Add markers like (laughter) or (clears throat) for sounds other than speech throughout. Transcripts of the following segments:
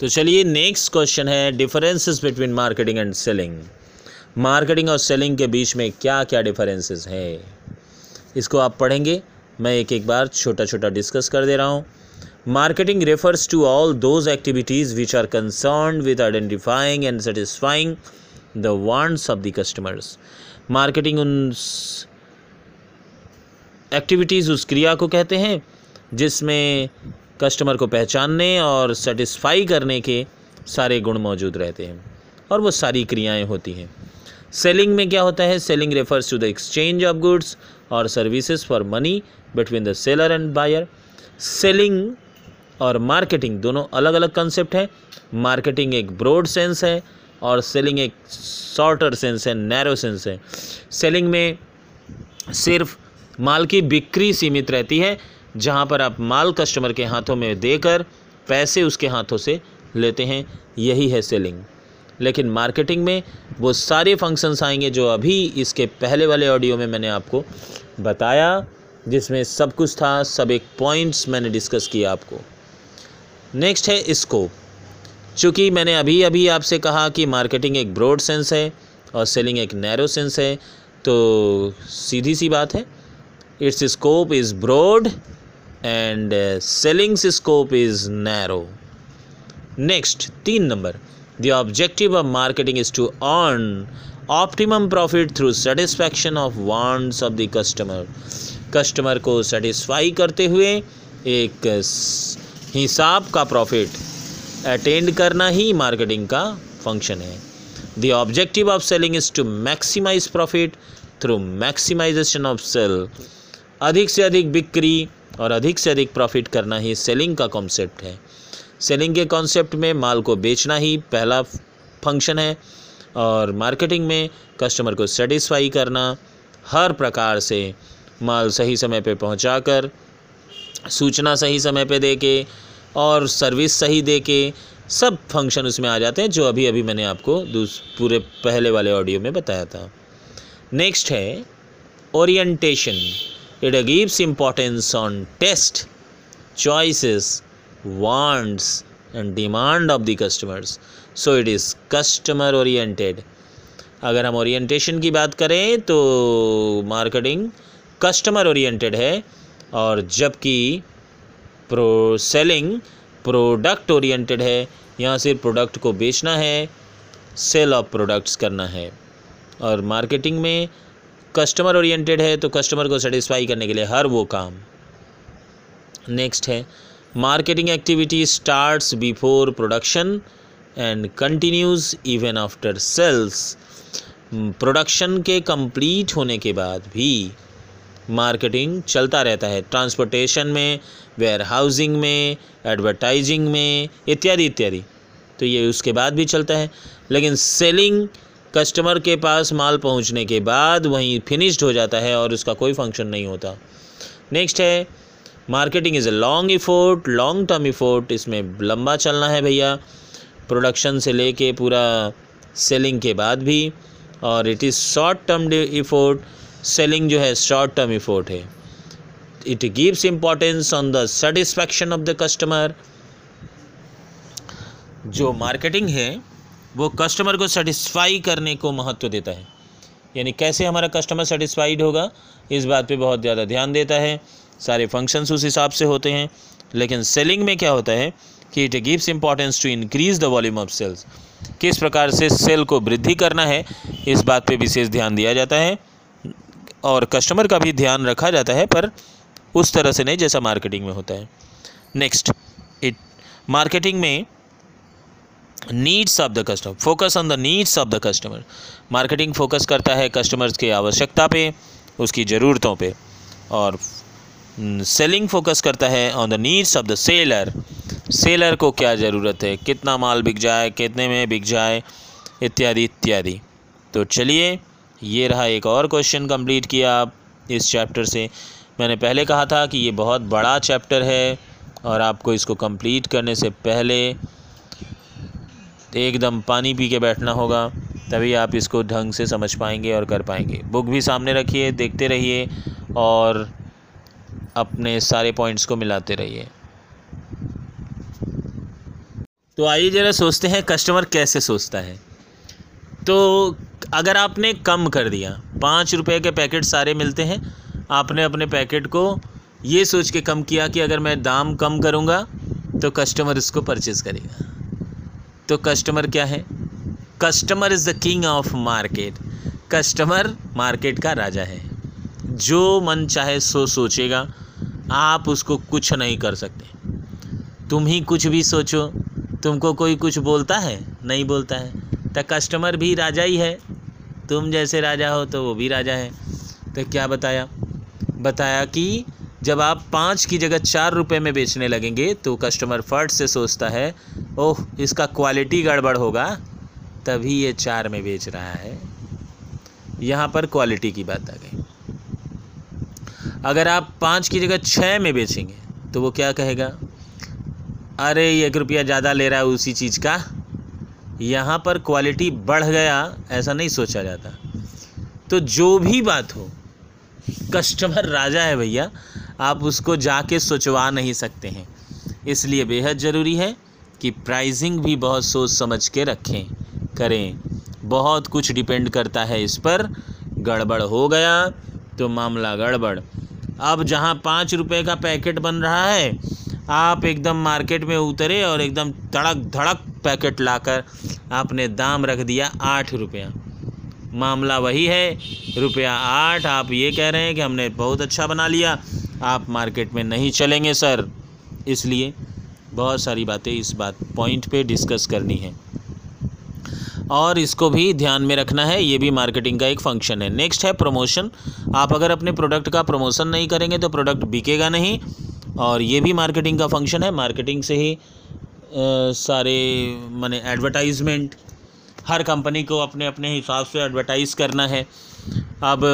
तो चलिए next question है differences between marketing and selling marketing और सेलिंग के बीच में क्या क्या डिफरेंसेस है? इसको आप पढ़ेंगे, मैं एक एक बार छोटा छोटा डिस्कस कर दे रहा हूँ. Marketing refers to all those activities which are concern with identifying and satisfying the wants of the customers marketing उन एक्टिविटीज़ उस क्रिया को कहते हैं जिसमें कस्टमर को पहचानने और सेटिस्फाई करने के सारे गुण मौजूद रहते हैं और वो सारी क्रियाएँ होती हैं। सेलिंग में क्या होता है? Selling refers to the exchange of goods और services for money between the seller and buyer selling और मार्केटिंग दोनों अलग अलग कंसेप्ट हैं। मार्केटिंग एक ब्रॉड सेंस है और सेलिंग एक शॉर्टर सेंस है नैरो सेंस है। सेलिंग में सिर्फ़ माल की बिक्री सीमित रहती है जहाँ पर आप माल कस्टमर के हाथों में देकर पैसे उसके हाथों से लेते हैं, यही है सेलिंग। लेकिन मार्केटिंग में वो सारे फ़ंक्शंस आएँगे जो अभी इसके पहले वाले ऑडियो में मैंने आपको बताया, जिसमें सब कुछ था, सब एक पॉइंट्स मैंने डिस्कस किया आपको। नेक्स्ट है स्कोप चूँकि मैंने अभी अभी आपसे कहा कि मार्केटिंग एक ब्रॉड सेंस है और सेलिंग एक नैरो सेंस है तो सीधी सी बात है it's scope is broad and selling's scope is narrow next तीन number the objective of marketing is to earn optimum profit through satisfaction of wants of the customer customer को satisfy करते हुए एक हिसाब का प्रॉफिट अटेंड करना ही marketing का फ़ंक्शन है. The objective of selling is to maximise profit through maximisation of sale अधिक से अधिक बिक्री और अधिक से अधिक प्रॉफिट करना ही सेलिंग का कॉन्सेप्ट है। सेलिंग के कॉन्सेप्ट में माल को बेचना ही पहला फ़ंक्शन है और मार्केटिंग में कस्टमर को सेटिस्फाई करना, हर प्रकार से माल सही समय पे पहुंचाकर, सूचना सही समय पे दे के और सर्विस सही दे के सब फ़ंक्शन उसमें आ जाते हैं जो अभी अभी मैंने आपको पूरे पहले वाले ऑडियो में बताया था। नेक्स्ट है orientation it gives importance on taste choices wants, and demand of the customers. So, it is customer oriented. अगर हम ओरिएंटेशन की बात करें तो मार्केटिंग कस्टमर ओरिएंटेड है, और जबकि प्रो सेलिंग प्रोडक्ट ओरिएंटेड है, यहाँ सिर्फ़ प्रोडक्ट को बेचना है सेल ऑफ़ प्रोडक्ट्स करना है। और मार्केटिंग में कस्टमर ओरिएंटेड है तो कस्टमर को सेटिस्फाई करने के लिए हर वो काम। नेक्स्ट है marketing activity starts before production and continues even after sales production के कंप्लीट होने के बाद भी मार्केटिंग चलता रहता है। ट्रांसपोर्टेशन में वेयर हाउसिंग में एडवर्टाइजिंग में, इत्यादि इत्यादि। तो ये उसके बाद भी चलता है। लेकिन सेलिंग कस्टमर के पास माल पहुँचने के बाद वहीं फिनिश्ड हो जाता है और उसका कोई फ़ंक्शन नहीं होता। नेक्स्ट है marketing is a long effort long term effort इसमें लंबा चलना है भैया। प्रोडक्शन से लेके पूरा सेलिंग के बाद भी, और it is short term effort selling जो है शॉर्ट टर्म इफोर्ट है। It gives importance on the satisfaction of the customer जो मार्केटिंग है वो कस्टमर को सेटिस्फाई करने को महत्व देता है। यानी कैसे हमारा कस्टमर सेटिस्फाइड होगा, इस बात पे बहुत ज़्यादा ध्यान देता है। सारे फ़ंक्शंस उस हिसाब से होते हैं। लेकिन सेलिंग में क्या होता है कि it gives importance to increase the volume of sales किस प्रकार से सेल को वृद्धि करना है, इस बात पे विशेष ध्यान दिया जाता है। और कस्टमर का भी ध्यान रखा जाता है, पर उस तरह से नहीं जैसा मार्केटिंग में होता है। नेक्स्ट इट मार्केटिंग में needs of the customer, focus on the needs of the customer. Marketing focus करता है कस्टमर्स की आवश्यकता पे, उसकी ज़रूरतों पे। और सेलिंग फोकस करता है on the needs of the seller seller को क्या ज़रूरत है? कितना माल बिक जाए, कितने में बिक जाए, इत्यादि इत्यादि। तो चलिए, ये रहा एक और क्वेश्चन कंप्लीट किया आप इस चैप्टर से। मैंने पहले कहा था कि ये बहुत बड़ा चैप्टर है और आपको इसको कंप्लीट करने से पहले एकदम पानी पी के बैठना होगा, तभी आप इसको ढंग से समझ पाएँगे और कर पाएँगे। बुक भी सामने रखिए, देखते रहिए और अपने सारे पॉइंट्स को मिलाते रहिए। तो आइए ज़रा सोचते हैं, कस्टमर कैसे सोचता है। तो अगर आपने कम कर दिया, पाँच रुपये के पैकेट सारे मिलते हैं, आपने अपने पैकेट को ये सोच के कम किया कि अगर मैं दाम कम करूँगा तो कस्टमर इसको परचेज़ करेगा। तो कस्टमर क्या है? Customer is the king of market customer market का राजा है। जो मन चाहे सो सोचेगा, आप उसको कुछ नहीं कर सकते। तुम ही कुछ भी सोचो, तुमको कोई कुछ बोलता है? नहीं बोलता है। तो कस्टमर भी राजा ही है। तुम जैसे राजा हो तो वो भी राजा है। तो क्या बताया? बताया कि जब आप पाँच की जगह चार रुपए में बेचने लगेंगे तो कस्टमर फर्ट से सोचता है ओह, इसका क्वालिटी गड़बड़ होगा। तभी ये चार में बेच रहा है। यहाँ पर क्वालिटी की बात आ गई। अगर आप पाँच की जगह छः में बेचेंगे तो वो क्या कहेगा? अरे, एक रुपया ज़्यादा ले रहा है उसी चीज़ का। यहाँ पर क्वालिटी बढ़ गया, ऐसा नहीं सोचा जाता। तो जो भी बात हो कस्टमर राजा है भैया, आप उसको जाके सोचवा नहीं सकते हैं। इसलिए बेहद ज़रूरी है कि प्राइसिंग भी बहुत सोच समझ के रखें, करें। बहुत कुछ डिपेंड करता है इस पर। गड़बड़ हो गया तो मामला गड़बड़। अब जहाँ पाँच रुपये का पैकेट बन रहा है, आप एकदम मार्केट में उतरे और एकदम धड़क धड़क पैकेट लाकर आपने दाम रख दिया आठ रुपया। मामला वही है, रुपया आठ, आप ये कह रहे हैं कि हमने बहुत अच्छा बना लिया। आप मार्केट में नहीं चलेंगे, सर। इसलिए बहुत सारी बातें इस बात पॉइंट पे डिस्कस करनी है। और इसको भी ध्यान में रखना है ये भी मार्केटिंग का एक फ़ंक्शन है। नेक्स्ट है प्रमोशन आप अगर अपने प्रोडक्ट का प्रमोशन नहीं करेंगे तो प्रोडक्ट बिकेगा नहीं। और ये भी मार्केटिंग का फ़ंक्शन है। मार्केटिंग से ही आ, सारे माने एडवर्टाइजमेंट हर कंपनी को अपने अपने हिसाब से एडवर्टाइज़ करना है। अब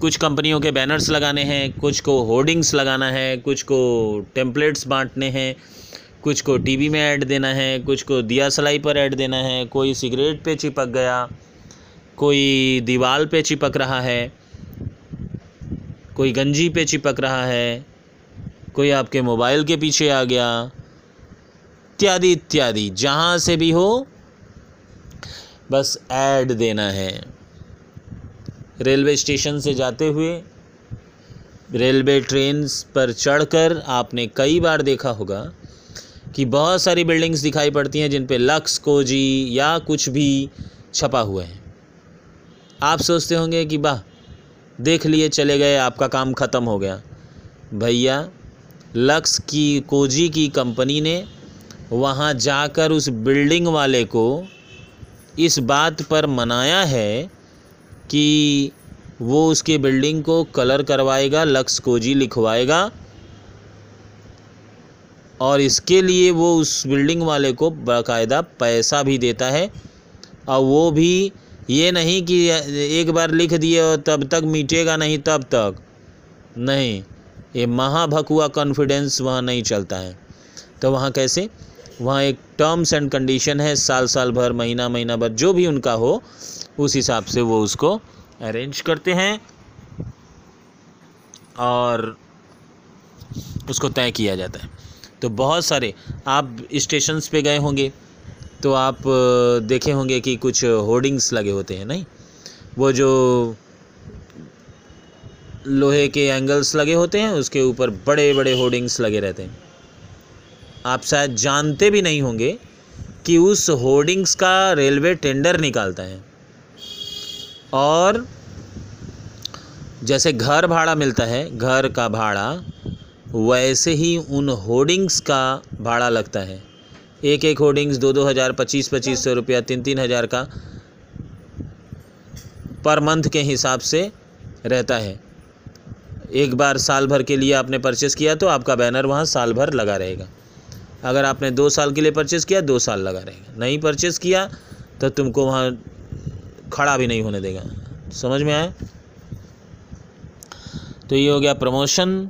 कुछ कंपनियों के बैनर्स लगाने हैं, कुछ को होर्डिंग्स लगाना है, कुछ को टेम्पलेट्स बांटने हैं, कुछ को टीवी में ऐड देना है, कुछ को दिया सलाई पर ऐड देना है, कोई सिगरेट पे चिपक गया, कोई दीवार पे चिपक रहा है, कोई गंजी पे चिपक रहा है, कोई आपके मोबाइल के पीछे आ गया, इत्यादि इत्यादि, जहाँ से भी हो, बस ऐड देना है। रेलवे स्टेशन से जाते हुए, रेलवे ट्रेन पर चढ़कर आपने कई बार देखा होगा कि बहुत सारी बिल्डिंग्स दिखाई पड़ती हैं जिन पे लक्स, कोजी या कुछ भी छपा हुआ है। आप सोचते होंगे कि, वाह, देख लिए चले गए, आपका काम ख़त्म हो गया। भैया, लक्स की, कोजी की कंपनी ने वहाँ जाकर उस बिल्डिंग वाले को इस बात पर मनाया है कि वो उसके बिल्डिंग को कलर करवाएगा, लक्स कोजी लिखवाएगा। और इसके लिए वो उस बिल्डिंग वाले को बाकायदा पैसा भी देता है। और वो भी ये नहीं कि एक बार लिख दिए और तब तक मीटेगा नहीं, तब तक। नहीं, ये महाभकुआ कॉन्फिडेंस वहाँ नहीं चलता है। तो वहाँ कैसे? वहाँ एक टर्म्स एंड कंडीशन है, साल साल भर, महीना महीना भर, जो भी उनका हो, उस हिसाब से वो उसको अरेंज करते हैं और उसको तय किया जाता है। तो बहुत सारे, आप स्टेशंस पे गए होंगे तो आप देखे होंगे कि कुछ होर्डिंग्स लगे होते हैं, नहीं? वो जो लोहे के एंगल्स लगे होते हैं, उसके ऊपर बड़े बड़े होर्डिंग्स लगे रहते हैं। आप शायद जानते भी नहीं होंगे कि उस होर्डिंग्स का रेलवे टेंडर निकालता है। और जैसे घर भाड़ा मिलता है, घर का भाड़ा, वैसे ही उन होर्डिंग्स का भाड़ा लगता है। एक एक होर्डिंग्स दो दो हज़ार, पच्चीस पच्चीस सौ रुपया तीन तीन हज़ार का पर मंथ के हिसाब से रहता है। एक बार साल भर के लिए आपने परचेस किया तो आपका बैनर वहाँ साल भर लगा रहेगा। अगर आपने दो साल के लिए परचेज़ किया, दो साल लगा रहेगा। नहीं परचेज़ किया तो तुमको वहाँ खड़ा भी नहीं होने देगा। समझ में आया? तो ये हो गया प्रमोशन।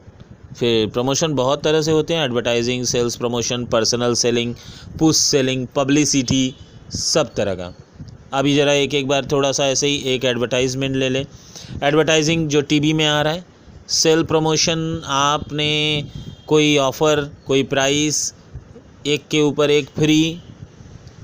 फिर प्रमोशन बहुत तरह से होते हैं। Advertising, sales promotion, personal selling, push selling, publicity, सब तरह का। अभी ज़रा एक एक बार थोड़ा सा ऐसे ही एक एडवर्टाइजमेंट ले लें। एडवर्टाइजिंग जो टीवी में आ रहा है, सेल प्रमोशन, आपने कोई ऑफ़र, कोई प्राइस एक के ऊपर एक फ्री,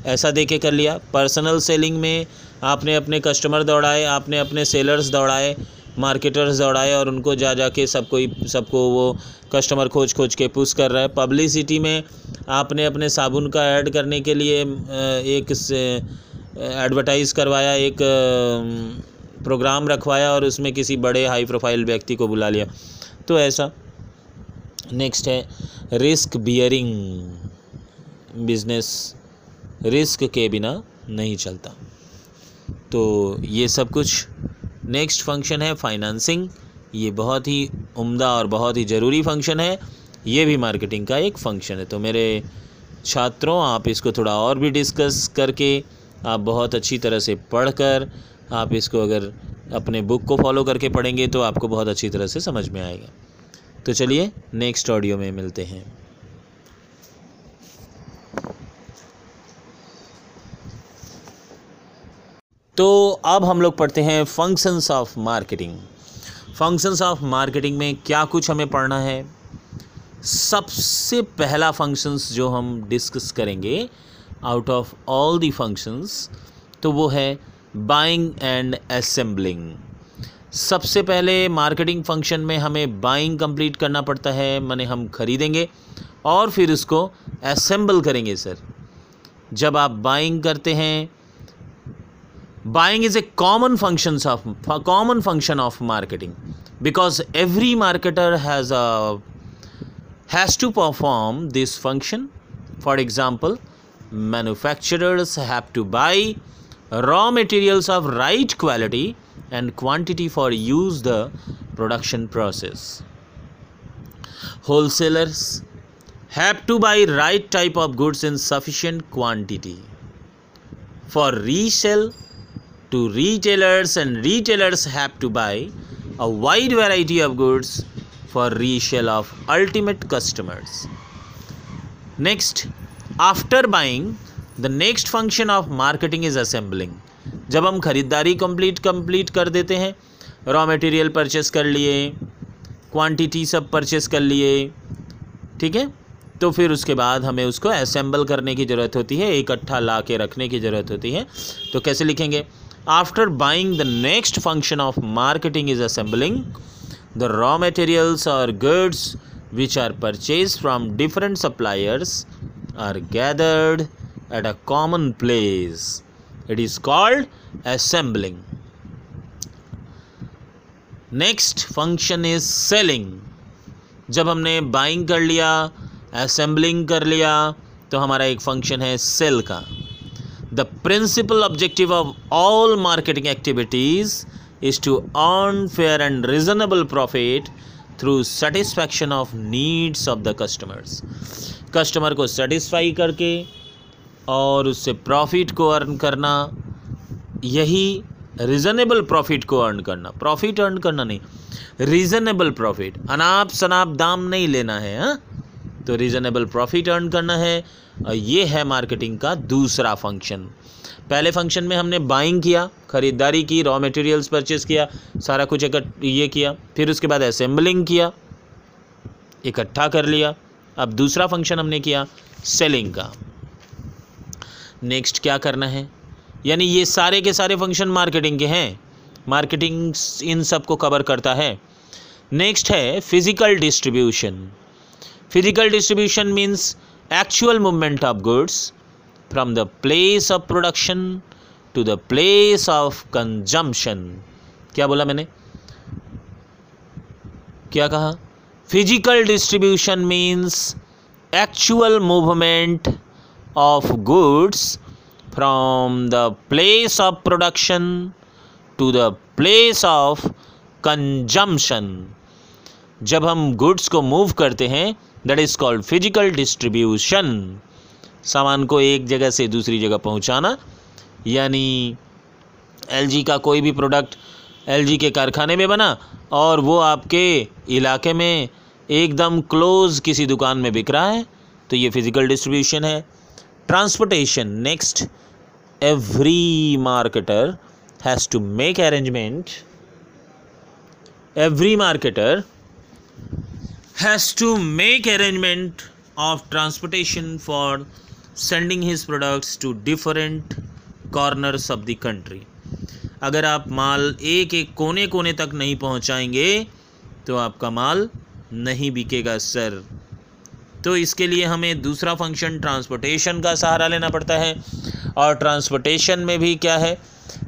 ऐसा दे के कर लिया। पर्सनल सेलिंग में आपने अपने कस्टमर दौड़ाए, आपने अपने सेलर्स दौड़ाए मार्केटर्स दौड़ाए और उनको जा जा के सबको सबको वो कस्टमर खोज खोज के पुश कर रहा है। पब्लिसिटी में आपने अपने साबुन का ऐड करने के लिए एक एडवर्टाइज़ करवाया, एक प्रोग्राम रखवाया और उसमें किसी बड़े हाई प्रोफ़ाइल व्यक्ति को बुला लिया। तो ऐसा। नेक्स्ट है रिस्क बियरिंग बिज़नेस रिस्क के बिना नहीं चलता। तो ये सब कुछ नेक्स्ट फ़ंक्शन है फाइनेंसिंग। ये बहुत ही उम्दा और बहुत ही ज़रूरी फ़ंक्शन है। ये भी मार्केटिंग का एक फ़ंक्शन है। तो मेरे छात्रों, आप इसको थोड़ा और भी डिस्कस करके आप बहुत अच्छी तरह से पढ़कर, आप इसको अगर अपने बुक को फॉलो करके पढ़ेंगे तो आपको बहुत अच्छी तरह से समझ में आएगा। तो चलिए नेक्स्ट ऑडियो में मिलते हैं। तो अब हम लोग पढ़ते हैं functions of marketing functions of marketing में क्या कुछ हमें पढ़ना है? सबसे पहला फ़ंक्शंस जो हम डिस्कस करेंगे out of all the functions तो वो है बाइंग एंड असेंबलिंग सबसे पहले मार्केटिंग फ़ंक्शन में हमें बाइंग कंप्लीट करना पड़ता है, मैंने हम खरीदेंगे, और फिर उसको असेंबल करेंगे सर जब आप बाइंग करते हैं buying is a common functions of common function of marketing. Because every marketer has a has to perform this function. For example manufacturers have to buy raw materials of right quality and quantity for use the production process. Wholesalers have to buy right type of goods in sufficient quantity. For resale to retailers and retailers have to buy a wide variety of goods for resale of ultimate customers. Next, after buying the next function of marketing is assembling जब हम ख़रीदारी complete complete कर देते हैं raw material purchase कर लिए quantity सब purchase कर लिए, ठीक है? तो फिर उसके बाद हमें उसको असेंबल करने की ज़रूरत होती है इकट्ठा ला के रखने की ज़रूरत होती है। तो कैसे लिखेंगे? After buying the next function of marketing is assembling the raw materials और goods which are purchase from different suppliers are gathered at a common place. It is called assembling. Next function is selling जब हमने buying कर लिया assembling कर लिया तो हमारा एक फ़ंक्शन है सेल का the principal objective of all marketing activities is to earn fair and reasonable profit through satisfaction of needs of the customers customer को सेटिस्फाई करके और उससे प्रॉफिट को अर्न करना, यही रीज़नेबल प्रॉफिट को अर्न करना। प्रॉफिट अर्न करना नहीं रीज़नेबल प्रॉफिट अनाप शनाप दाम नहीं लेना है हाँ? तो रीज़नेबल प्रॉफिट अर्न करना है ये है मार्केटिंग का दूसरा फ़ंक्शन पहले फ़ंक्शन में हमने बाइंग किया, ख़रीदारी की रॉ मटेरियल्स परचेज़ किया, सारा कुछ एक ये किया, फिर उसके बाद असेंबलिंग किया, इकट्ठा कर लिया, अब दूसरा फ़ंक्शन हमने किया सेलिंग का. नेक्स्ट क्या करना है? यानी ये सारे के सारे फ़ंक्शन मार्केटिंग के हैं. मार्केटिंग इन सबको कवर करता है. नेक्स्ट है physical distribution physical distribution means actual movement of goods from the place of production to the place of consumption क्या बोला मैंने? क्या कहा? Physical distribution means actual movement of goods from the place of production to the place of consumption. जब हम goods को move करते हैं that is called physical distribution सामान को एक जगह से दूसरी जगह पहुंचाना, यानी एलजी का कोई भी प्रोडक्ट एलजी के कारखाने में बना और वो आपके इलाके में एकदम क्लोज़ किसी दुकान में बिक रहा है तो ये फ़िज़िकल डिस्ट्रीब्यूशन है। Transportation next every marketer has to make arrangement every marketer has to make arrangement of transportation for sending his products to different corners of the country. अगर आप माल एक एक कोने कोने तक नहीं पहुंचाएँगे तो आपका माल नहीं बिकेगा, सर। तो इसके लिए हमें दूसरा फ़ंक्शन ट्रांसपोर्टेशन का सहारा लेना पड़ता है। और ट्रांसपोर्टेशन में भी क्या है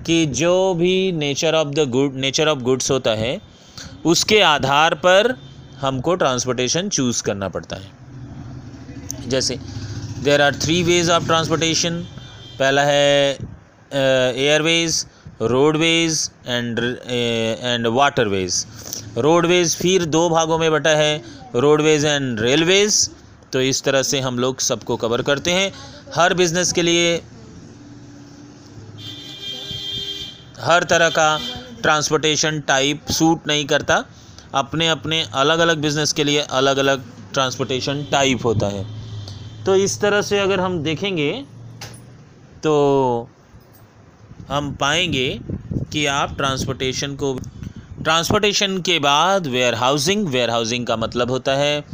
कि जो भी nature of the good nature of goods होता है, उसके आधार पर हमको ट्रांसपोर्टेशन चूज़ करना पड़ता है। जैसे there are three ways of transportation पहला है airways roadways and and waterways roadways फिर दो भागों में बटा है रोडवेज़ एंड रेलवेज़ तो इस तरह से हम लोग सबको कवर करते हैं। हर बिज़नेस के लिए, हर तरह का ट्रांसपोर्टेशन टाइप सूट नहीं करता। अपने अपने अलग अलग बिज़नेस के लिए अलग अलग ट्रांसपोर्टेशन टाइप होता है। तो इस तरह से अगर हम देखेंगे तो हम पाएँगे कि आप ट्रांसपोर्टेशन को ट्रांसपोर्टेशन के बाद वेयर हाउसिंग वेयर हाउसिंग का मतलब होता है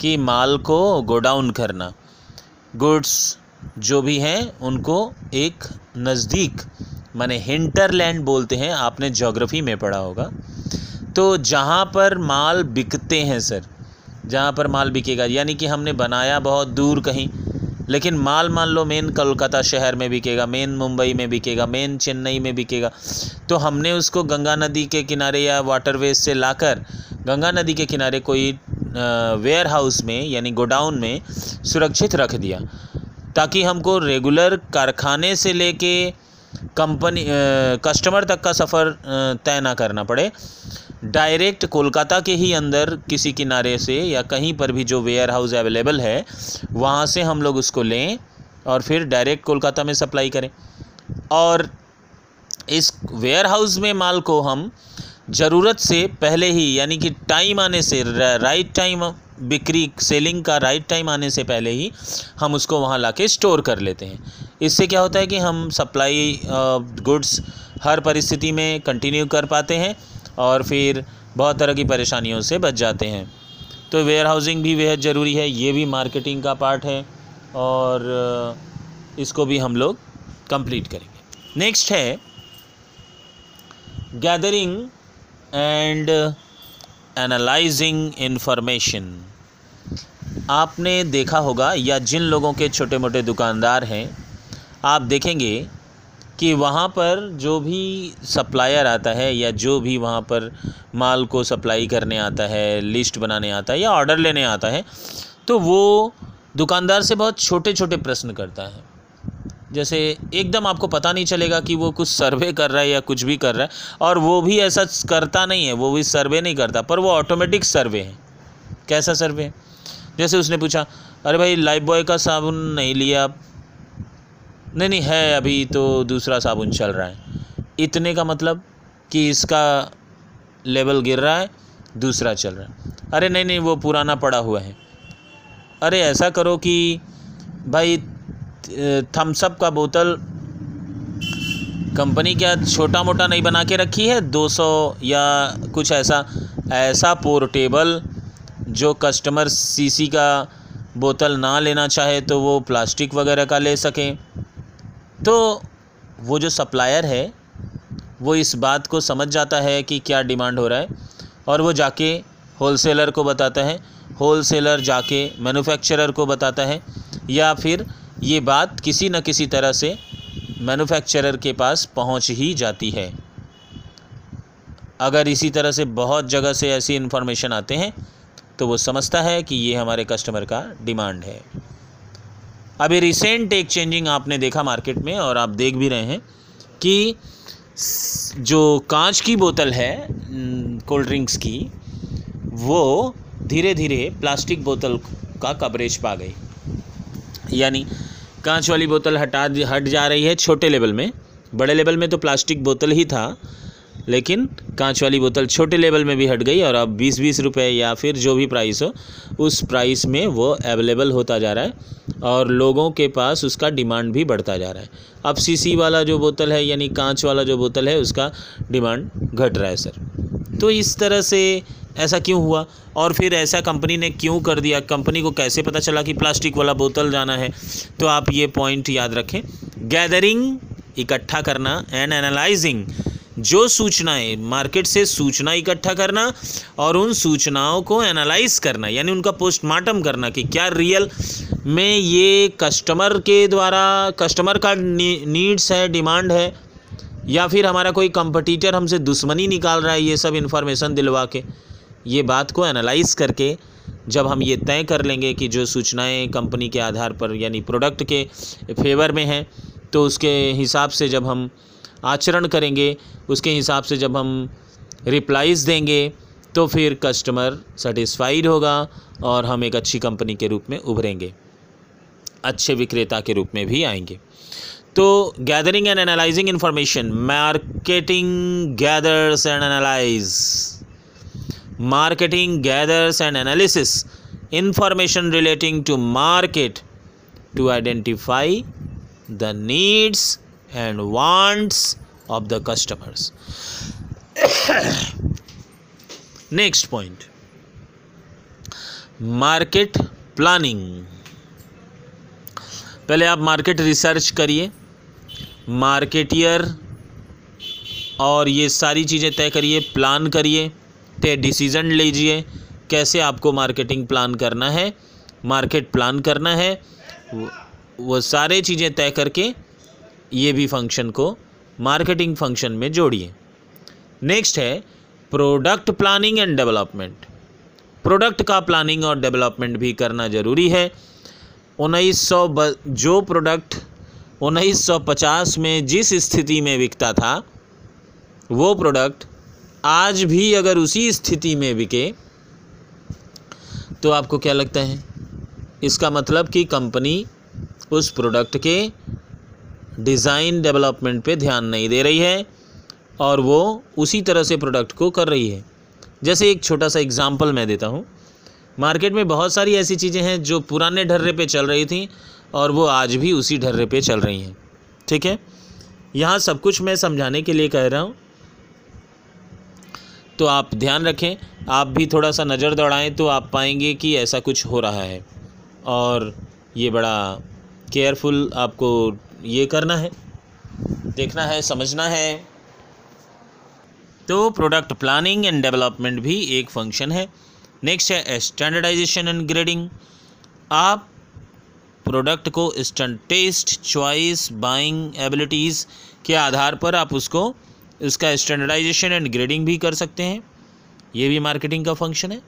कि माल को गोडाउन करना। गुड्स जो भी हैं, उनको एक नज़दीक, माने हिंटरलैंड बोलते हैं, आपने जोग्राफ़ी में पढ़ा होगा। तो जहाँ पर माल बिकते हैं, सर, जहाँ पर माल बिकेगा, यानी कि हमने बनाया बहुत दूर कहीं, लेकिन माल मान लो मेन कोलकाता शहर में बिकेगा, मेन मुंबई में बिकेगा, मेन चेन्नई में बिकेगा तो हमने उसको गंगा नदी के किनारे या वाटरवेज से लाकर गंगा नदी के किनारे कोई वेयर हाउस में, यानी गोडाउन में सुरक्षित रख दिया, ताकि हमको रेगुलर कारखाने से लेके कंपनी कस्टमर तक का सफ़र तय ना करना पड़े। डायरेक्ट कोलकाता के ही अंदर किसी किनारे से या कहीं पर भी जो वेयर हाउस अवेलेबल है, वहाँ से हम लोग उसको लें और फिर डायरेक्ट कोलकाता में सप्लाई करें। और इस वेयर हाउस में माल को हम ज़रूरत से पहले ही, यानी कि टाइम आने से राइट टाइम बिक्री सेलिंग का राइट टाइम आने से पहले ही हम उसको वहाँ ला स्टोर कर लेते हैं। इससे क्या होता है कि हम सप्लाई गुड्स हर परिस्थिति में कंटिन्यू कर पाते हैं। और फिर बहुत तरह की परेशानियों से बच जाते हैं। तो वेयर हाउसिंग भी बेहद ज़रूरी है, ये भी मार्केटिंग का पार्ट है और इसको भी हम लोग कंप्लीट करेंगे। नेक्स्ट है गैदरिंग एंड एनालाइजिंग इन्फॉर्मेशन आपने देखा होगा या जिन लोगों के छोटे मोटे दुकानदार हैं, आप देखेंगे कि वहाँ पर जो भी सप्लायर आता है या जो भी वहाँ पर माल को सप्लाई करने आता है लिस्ट बनाने आता है या ऑर्डर लेने आता है तो वो दुकानदार से बहुत छोटे छोटे प्रश्न करता है। जैसे एकदम आपको पता नहीं चलेगा कि वो कुछ सर्वे कर रहा है या कुछ भी कर रहा है और वो भी ऐसा करता नहीं है, वो भी सर्वे नहीं करता, पर वो ऑटोमेटिक सर्वे है। कैसा सर्वे है जैसे उसने पूछा, अरे भाई लाइफ बॉय का साबुन नहीं लिया आप? नहीं नहीं, है अभी तो दूसरा साबुन चल रहा है। इतने का मतलब कि इसका लेवल गिर रहा है, दूसरा चल रहा है। अरे नहीं नहीं, वो पुराना पड़ा हुआ है। अरे ऐसा करो कि भाई थम्सअप का बोतल कंपनी क्या छोटा मोटा नहीं बना के रखी है? 200 या कुछ ऐसा ऐसा पोर्टेबल जो कस्टमर सीसी का बोतल ना लेना चाहे तो वो प्लास्टिक वगैरह का ले सकें। तो वो जो सप्लायर है, वो इस बात को समझ जाता है कि क्या डिमांड हो रहा है और वो जाके होलसेलर को बताता है। होलसेलर जाके मैन्युफैक्चरर को बताता है या फिर ये बात किसी न किसी तरह से मैन्युफैक्चरर के पास पहुँच ही जाती है। अगर इसी तरह से बहुत जगह से ऐसी इन्फॉर्मेशन आते हैं तो वो समझता है कि ये हमारे कस्टमर का डिमांड है। अभी रिसेंट एक चेंजिंग आपने देखा मार्केट में और आप देख भी रहे हैं कि जो कांच की बोतल है कोल्ड ड्रिंक्स की, वो धीरे धीरे प्लास्टिक बोतल का कवरेज पा गई। यानी कांच वाली बोतल हटा हट जा रही है छोटे लेवल में। बड़े लेवल में तो प्लास्टिक बोतल ही था लेकिन कांच वाली बोतल छोटे लेवल में भी हट गई और अब बीस बीस रुपये या फिर जो भी प्राइस हो, उस प्राइस में वो अवेलेबल होता जा रहा है और लोगों के पास उसका डिमांड भी बढ़ता जा रहा है। अब सीसी वाला जो बोतल है, यानी कांच वाला जो बोतल है, उसका डिमांड घट रहा है सर तो इस तरह से ऐसा क्यों हुआ? और फिर ऐसा कंपनी ने क्यों कर दिया? कंपनी को कैसे पता चला कि प्लास्टिक वाला बोतल जाना है? तो आप ये पॉइंट याद रखें। गैदरिंग इकट्ठा करना एंड एनालाइजिंग जो सूचनाएँ, मार्केट से सूचना इकट्ठा करना और उन सूचनाओं को एनालाइज करना, यानी उनका पोस्टमार्टम करना कि क्या रियल में ये कस्टमर के द्वारा, कस्टमर का नी, नीड्स है, डिमांड है, या फिर हमारा कोई कंपटीटर हमसे दुश्मनी निकाल रहा है ये सब इन्फॉर्मेशन दिलवा के, ये बात को एनालाइज करके जब हम ये तय कर लेंगे कि जो सूचनाएँ कंपनी के आधार पर, यानी प्रोडक्ट के फेवर में हैं तो उसके हिसाब से जब हम आचरण करेंगे, उसके हिसाब से जब हम रिप्लाइज़ देंगे तो फिर कस्टमर सेटिस्फाइड होगा और हम एक अच्छी कंपनी के रूप में उभरेंगे। अच्छे विक्रेता के रूप में भी आएँगे। तो gathering and analysing information marketing gathers and analyse marketing gathers and analysis information relating to market to identify the needs and wants of the customers. (coughs) Next point. Market planning पहले आप मार्केट रिसर्च करिए। Marketeer और ये सारी चीज़ें तय करिए plan करिए ते डिसीज़न लीजिए, कैसे आपको मार्केटिंग प्लान करना है मार्केट प्लान करना है, वो सारे चीज़ें तय करके ये भी फ़ंक्शन को मार्केटिंग फ़ंक्शन में जोड़िए। नेक्स्ट है product planning and development product का प्लानिंग और डेवलपमेंट भी करना ज़रूरी है। उन्नीस सौ जो प्रोडक्ट 1950 में जिस स्थिति में बिकता था, वो प्रोडक्ट आज भी अगर उसी स्थिति में बिके तो आपको क्या लगता है? इसका मतलब कि कंपनी उस प्रोडक्ट के डिज़ाइन डेवलपमेंट पे ध्यान नहीं दे रही है और वो उसी तरह से प्रोडक्ट को कर रही है। जैसे एक छोटा सा एग्ज़ाम्पल मैं देता हूँ। मार्केट में बहुत सारी ऐसी चीज़ें हैं जो पुराने ढर्रे पे चल रही थी और वो आज भी उसी ढर्रे पे चल रही हैं। ठीक है? यहाँ सब कुछ मैं समझाने के लिए कह रहा हूँ। तो आप ध्यान रखें, आप भी थोड़ा सा नज़र दौड़ाएँ तो आप पाएँगे कि ऐसा कुछ हो रहा है। और ये बड़ा केयरफुल आपको ये करना है, देखना है, समझना है। तो प्रोडक्ट प्लानिंग एंड डेवलपमेंट भी एक फ़ंक्शन है। नेक्स्ट है स्टैंडर्डाइजेशन एंड ग्रेडिंग आप प्रोडक्ट को stand test choice buying abilities के आधार पर आप उसको इसका स्टैंडर्डाइजेशन एंड ग्रेडिंग भी कर सकते हैं। ये भी मार्केटिंग का फ़ंक्शन है।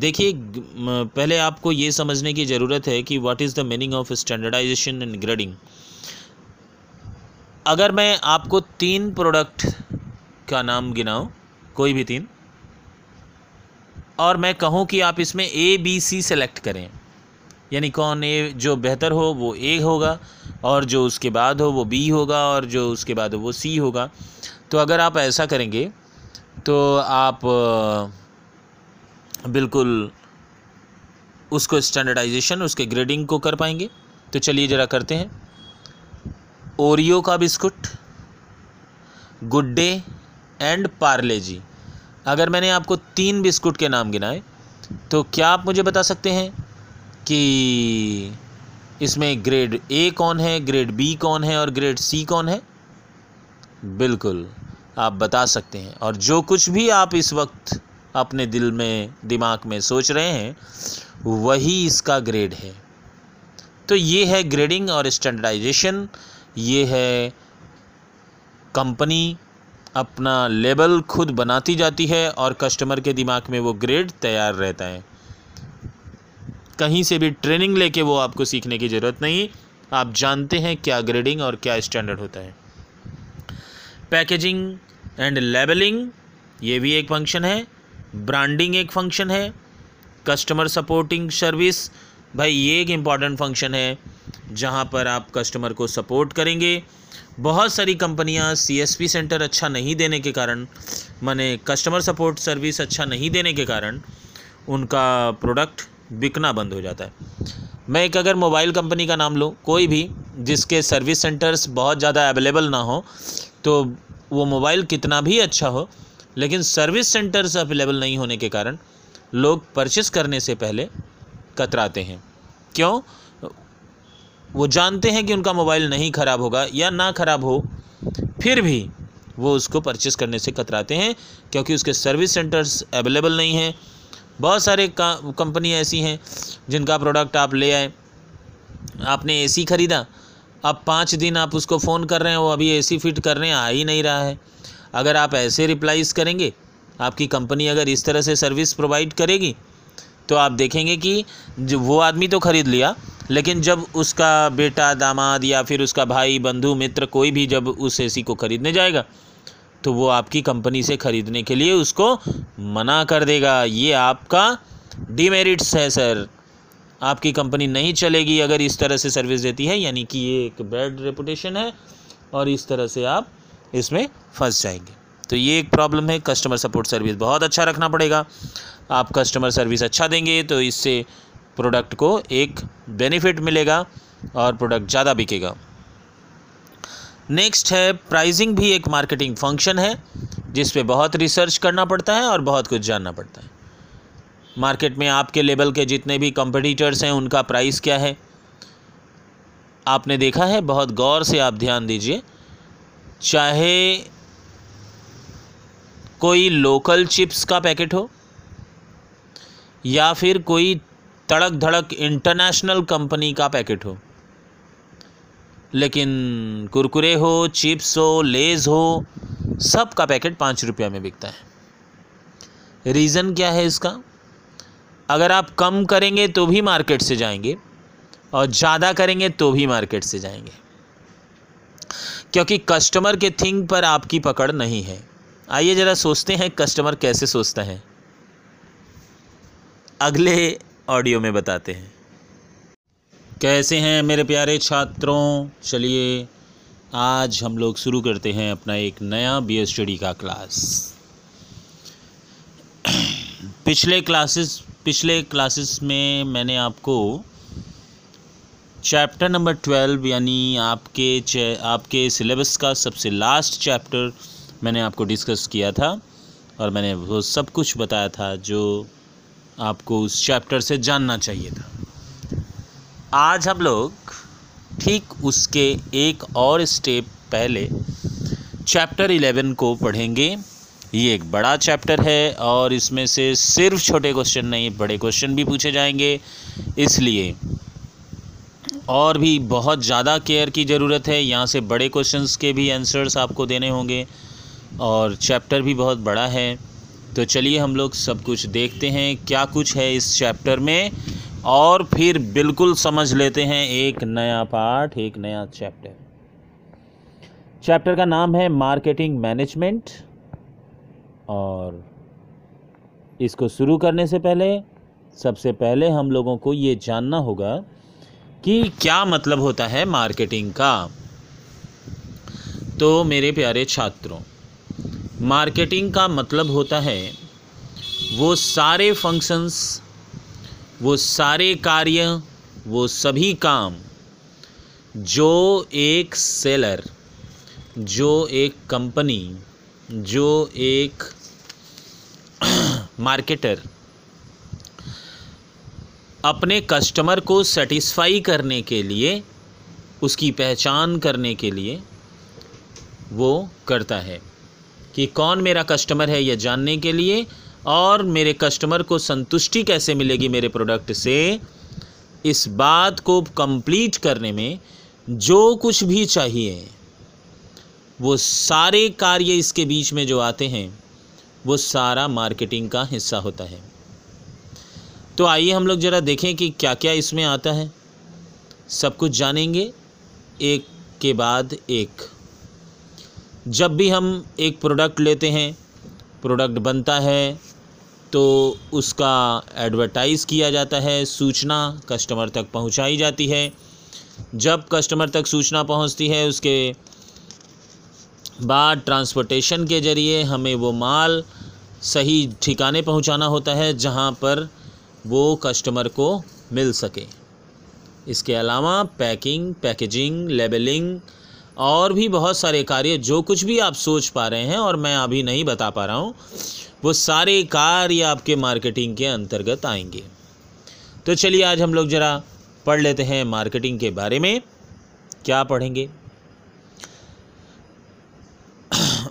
देखिए पहले आपको ये समझने की ज़रूरत है कि what is the meaning of standardisation and grading अगर मैं आपको तीन प्रोडक्ट का नाम गिनाऊं, कोई भी तीन, और मैं कहूँ कि आप इसमें ए बी सी सेलेक्ट करें, यानी कौन ए जो बेहतर हो, वो ए होगा, और जो उसके बाद हो, वो बी होगा, और जो उसके बाद हो, वो सी होगा। तो अगर आप ऐसा करेंगे तो आप बिल्कुल उसको स्टैंडर्डाइजेशन उसके ग्रेडिंग को कर पाएँगे। तो चलिए ज़रा करते हैं। ओरियो का biscuit Good Day and Parle G. अगर मैंने आपको तीन बिस्कुट के नाम गिनाए तो क्या आप मुझे बता सकते हैं कि इसमें ग्रेड ए कौन है, ग्रेड बी कौन है और ग्रेड सी कौन है? बिल्कुल, आप बता सकते हैं। और जो कुछ भी आप इस वक्त अपने दिल में, दिमाग में सोच रहे हैं, वही इसका ग्रेड है। तो ये है ग्रेडिंग और स्टैंडर्डाइजेशन। ये है कंपनी अपना लेबल खुद बनाती जाती है और कस्टमर के दिमाग में वो ग्रेड तैयार रहता है। कहीं से भी ट्रेनिंग लेके वो आपको सीखने की ज़रूरत नहीं, आप जानते हैं क्या ग्रेडिंग और क्या स्टैंडर्ड होता है। पैकेजिंग एंड लेबलिंग, ये भी एक फ़ंक्शन है। ब्रांडिंग एक फ़ंक्शन है। कस्टमर सपोर्टिंग सर्विस, भाई ये एक इंपॉर्टेंट फ़ंक्शन है। जहाँ पर आप कस्टमर को सपोर्ट करेंगे। बहुत सारी कंपनियाँ सी सेंटर अच्छा नहीं देने के कारण, माने कस्टमर सपोर्ट सर्विस अच्छा नहीं देने के कारण, उनका प्रोडक्ट बिकना बंद हो जाता है। मैं एक अगर मोबाइल कंपनी का नाम लूँ, कोई भी, जिसके सर्विस सेंटर्स बहुत ज़्यादा अवेलेबल ना हो तो वो मोबाइल कितना भी अच्छा हो, लेकिन सर्विस सेंटर्स अवेलेबल नहीं होने के कारण, लोग परचेस करने से पहले कतराते हैं। क्यों? वो जानते हैं कि उनका मोबाइल नहीं ख़राब होगा या ना ख़राब हो, फिर भी वो उसको परचेस करने से कतराते हैं, क्योंकि उसके सर्विस सेंटर्स अवेलेबल नहीं हैं। बहुत सारे कंपनी ऐसी हैं जिनका प्रोडक्ट आप ले आए, आपने एसी ख़रीदा, अब पाँच दिन आप उसको फ़ोन कर रहे हैं, वो अभी एसी फिट करने आ ही नहीं रहा है। अगर आप ऐसे रिप्लाइज करेंगे, आपकी कंपनी अगर इस तरह से सर्विस प्रोवाइड करेगी तो आप देखेंगे कि जो वो आदमी तो ख़रीद लिया लेकिन जब उसका बेटा दामाद या फिर उसका भाई, बंधु, मित्र कोई भी जब उस एसी को ख़रीदने जाएगा तो वो आपकी कंपनी से ख़रीदने के लिए उसको मना कर देगा। ये आपका डीमेरिट्स है, सर। आपकी कंपनी नहीं चलेगी अगर इस तरह से सर्विस देती है, यानी कि ये एक बैड रेपुटेशन है और इस तरह से आप इसमें फंस जाएँगे। तो ये एक प्रॉब्लम है कस्टमर सपोर्ट सर्विस बहुत अच्छा रखना पड़ेगा। आप कस्टमर सर्विस अच्छा देंगे तो इससे प्रोडक्ट को एक बेनिफिट मिलेगा और प्रोडक्ट ज़्यादा बिकेगा। नेक्स्ट है प्राइजिंग भी एक मार्केटिंग फ़ंक्शन है, जिस पे बहुत रिसर्च करना पड़ता है और बहुत कुछ जानना पड़ता है। मार्केट में आपके लेवल के जितने भी कंपटीटर्स हैं, उनका प्राइस क्या है? आपने देखा है, बहुत गौर से आप ध्यान दीजिए। चाहे कोई लोकल चिप्स का पैकेट हो, या फिर कोई तड़क धड़क इंटरनेशनल कंपनी का पैकेट हो। लेकिन कुरकुरे हो चिप्स हो, लेज़ हो, सब का पैकेट पाँच रुपया में बिकता है। रीज़न क्या है इसका? अगर आप कम करेंगे तो भी मार्केट से जाएँगे और ज़्यादा करेंगे तो भी मार्केट से जाएँगे। क्योंकि कस्टमर के थिंग पर आपकी पकड़ नहीं है। आइए ज़रा सोचते हैं कस्टमर कैसे सोचता है। अगले ऑडियो में बताते हैं। कैसे हैं मेरे प्यारे छात्रों? चलिए, आज हम लोग शुरू करते हैं अपना एक नया बी एस स्टडी का क्लास पिछले क्लासेस पिछले क्लासेस में मैंने आपको चैप्टर नंबर ट्वेल्व यानी आपके आपके सिलेबस का सबसे लास्ट चैप्टर मैंने आपको डिस्कस किया था और मैंने वो सब कुछ बताया था जो आपको उस चैप्टर से जानना चाहिए था। आज हम लोग ठीक उसके एक और स्टेप पहले चैप्टर इलेवन को पढ़ेंगे। ये एक बड़ा चैप्टर है और इसमें से सिर्फ़ छोटे क्वेश्चन नहीं, बड़े क्वेश्चन भी पूछे जाएँगे। इसलिए और भी बहुत ज़्यादा केयर की ज़रूरत है। यहाँ से बड़े क्वेश्चंस के भी आंसर्स आपको देने होंगे और चैप्टर भी बहुत बड़ा है। तो चलिए हम लोग सब कुछ देखते हैं, क्या कुछ है इस चैप्टर में, और फिर बिल्कुल समझ लेते हैं एक नया पार्ट एक नया चैप्टर चैप्टर का नाम है मार्केटिंग मैनेजमेंट और इसको शुरू करने से पहले, सबसे पहले हम लोगों को ये जानना होगा कि क्या मतलब होता है मार्केटिंग का। तो मेरे प्यारे छात्रों मार्केटिंग का मतलब होता है, वो सारे फ़ंक्शंस वो सारे कार्य, वो सभी काम, जो एक सेलर जो एक कंपनी जो एक (clears throat) मार्केटर अपने कस्टमर को सेटिस्फाई करने के लिए, उसकी पहचान करने के लिए वो करता है। कि कौन मेरा कस्टमर है यह जानने के लिए और मेरे कस्टमर को संतुष्टि कैसे मिलेगी मेरे प्रोडक्ट से, इस बात को कंप्लीट करने में जो कुछ भी चाहिए, वो सारे कार्य इसके बीच में जो आते हैं, वो सारा मार्केटिंग का हिस्सा होता है। तो आइए हम लोग ज़रा देखें कि क्या क्या इसमें आता है। सब कुछ जानेंगे, एक के बाद एक। जब भी हम एक प्रोडक्ट लेते हैं प्रोडक्ट बनता है तो उसका एडवर्टाइज़ किया जाता है, सूचना कस्टमर तक पहुंचाई जाती है। जब कस्टमर तक सूचना पहुँचती है, उसके बाद ट्रांसपोर्टेशन के ज़रिए हमें वो माल सही ठिकाने पहुंचाना होता है, जहाँ पर वो कस्टमर को मिल सके। इसके अलावा पैकिंग पैकेजिंग लेबलिंग और भी बहुत सारे कार्य जो कुछ भी आप सोच पा रहे हैं और मैं अभी नहीं बता पा रहा हूँ, वो सारे कार्य आपके मार्केटिंग के अंतर्गत आएँगे। तो चलिए आज हम लोग ज़रा पढ़ लेते हैं मार्केटिंग के बारे में। क्या पढ़ेंगे?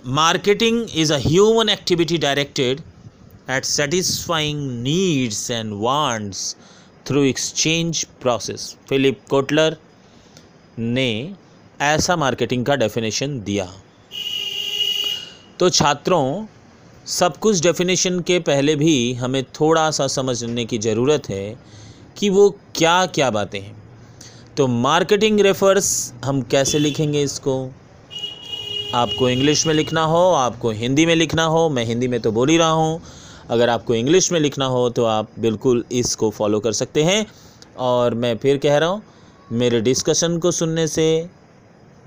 Marketing is a human activity directed at satisfying needs and wants through exchange process Philip Kotler ने ऐसा मार्केटिंग का डेफिनेशन दिया। तो छात्रों, सब कुछ डेफिनेशन के पहले भी हमें थोड़ा सा समझने की ज़रूरत है कि वो क्या क्या बातें हैं। तो मार्केटिंग रेफर्स हम कैसे लिखेंगे इसको? आपको इंग्लिश में लिखना हो, आपको हिंदी में लिखना हो, मैं हिंदी में तो बोल ही रहा हूँ। अगर आपको इंग्लिश में लिखना हो तो आप बिल्कुल इसको फॉलो कर सकते हैं। और मैं फिर कह रहा हूँ, मेरे डिस्कशन को सुनने से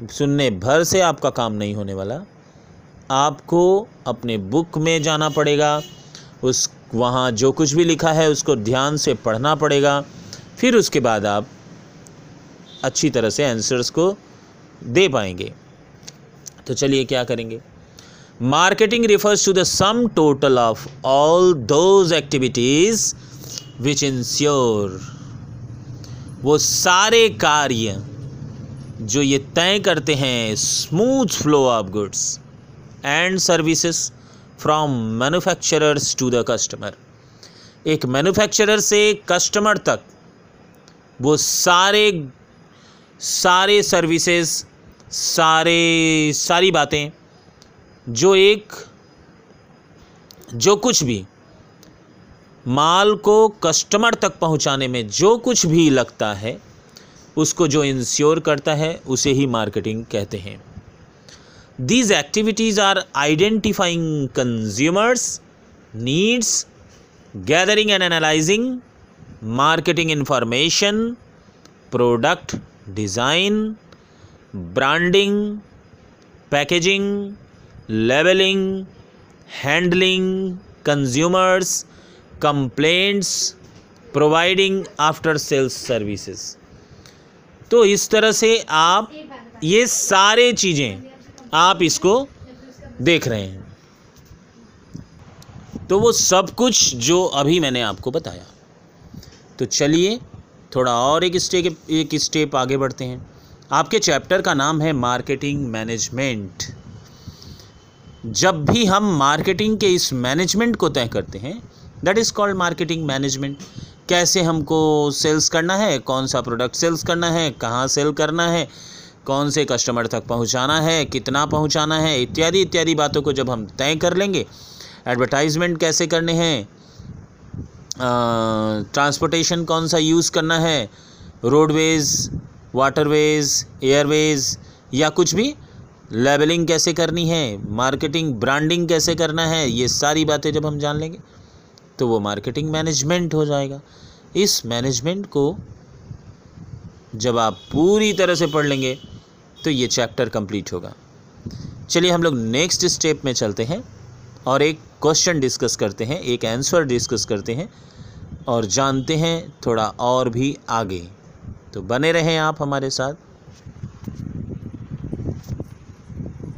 सुनने भर से आपका काम नहीं होने वाला। आपको अपने बुक में जाना पड़ेगा, उस, वहाँ जो कुछ भी लिखा है उसको ध्यान से पढ़ना पड़ेगा, फिर उसके बाद आप अच्छी तरह से आंसर्स को दे पाएँगे। तो चलिए क्या करेंगे? Marketing refers to the sum total of all those activities which ensure वो सारे कार्य जो ये तय करते हैं smooth flow of goods and services from manufacturers to the customer एक मैन्युफैक्चरर से कस्टमर तक वो सारे सारे सर्विसेज़ सारे, सारी बातें, जो एक, जो कुछ भी माल को कस्टमर तक पहुँचाने में जो कुछ भी लगता है उसको जो इंश्योर करता है, उसे ही मार्केटिंग कहते हैं। These activities are identifying consumers needs gathering and analysing marketing information product design branding packaging labelling handling consumers complaints providing after sales services तो इस तरह से आप ये सारे चीज़ें आप इसको देख रहे हैं। तो वो सब कुछ जो अभी मैंने आपको बताया। तो चलिए थोड़ा और एक स्टेप एक स्टेप आगे बढ़ते हैं। आपके चैप्टर का नाम है मार्केटिंग मैनेजमेंट जब भी हम मार्केटिंग के इस मैनेजमेंट को तय करते हैं that is called marketing management कैसे हमको सेल्स करना है, कौन सा प्रोडक्ट सेल्स करना है, कहाँ सेल करना है, कौन से कस्टमर तक पहुँचाना है, कितना पहुँचाना है, इत्यादि इत्यादि बातों को जब हम तय कर लेंगे एडवर्टाइजमेंट कैसे करने हैं ट्रांसपोर्टेशन कौन सा यूज़ करना है रोडवेज़ वाटरवेज़ एयरवेज़ या कुछ भी लेबलिंग कैसे करनी है मार्केटिंग ब्रांडिंग कैसे करना है, ये सारी बातें जब हम जान लेंगे। तो वो मार्केटिंग मैनेजमेंट हो जाएगा। इस मैनेजमेंट को जब आप पूरी तरह से पढ़ लेंगे तो ये चैप्टर कंप्लीट होगा। चलिए हम लोग नेक्स्ट स्टेप में चलते हैं और एक क्वेश्चन डिस्कस करते हैं, एक आंसर डिस्कस करते हैं और जानते हैं थोड़ा और भी आगे। तो बने रहें आप हमारे साथ।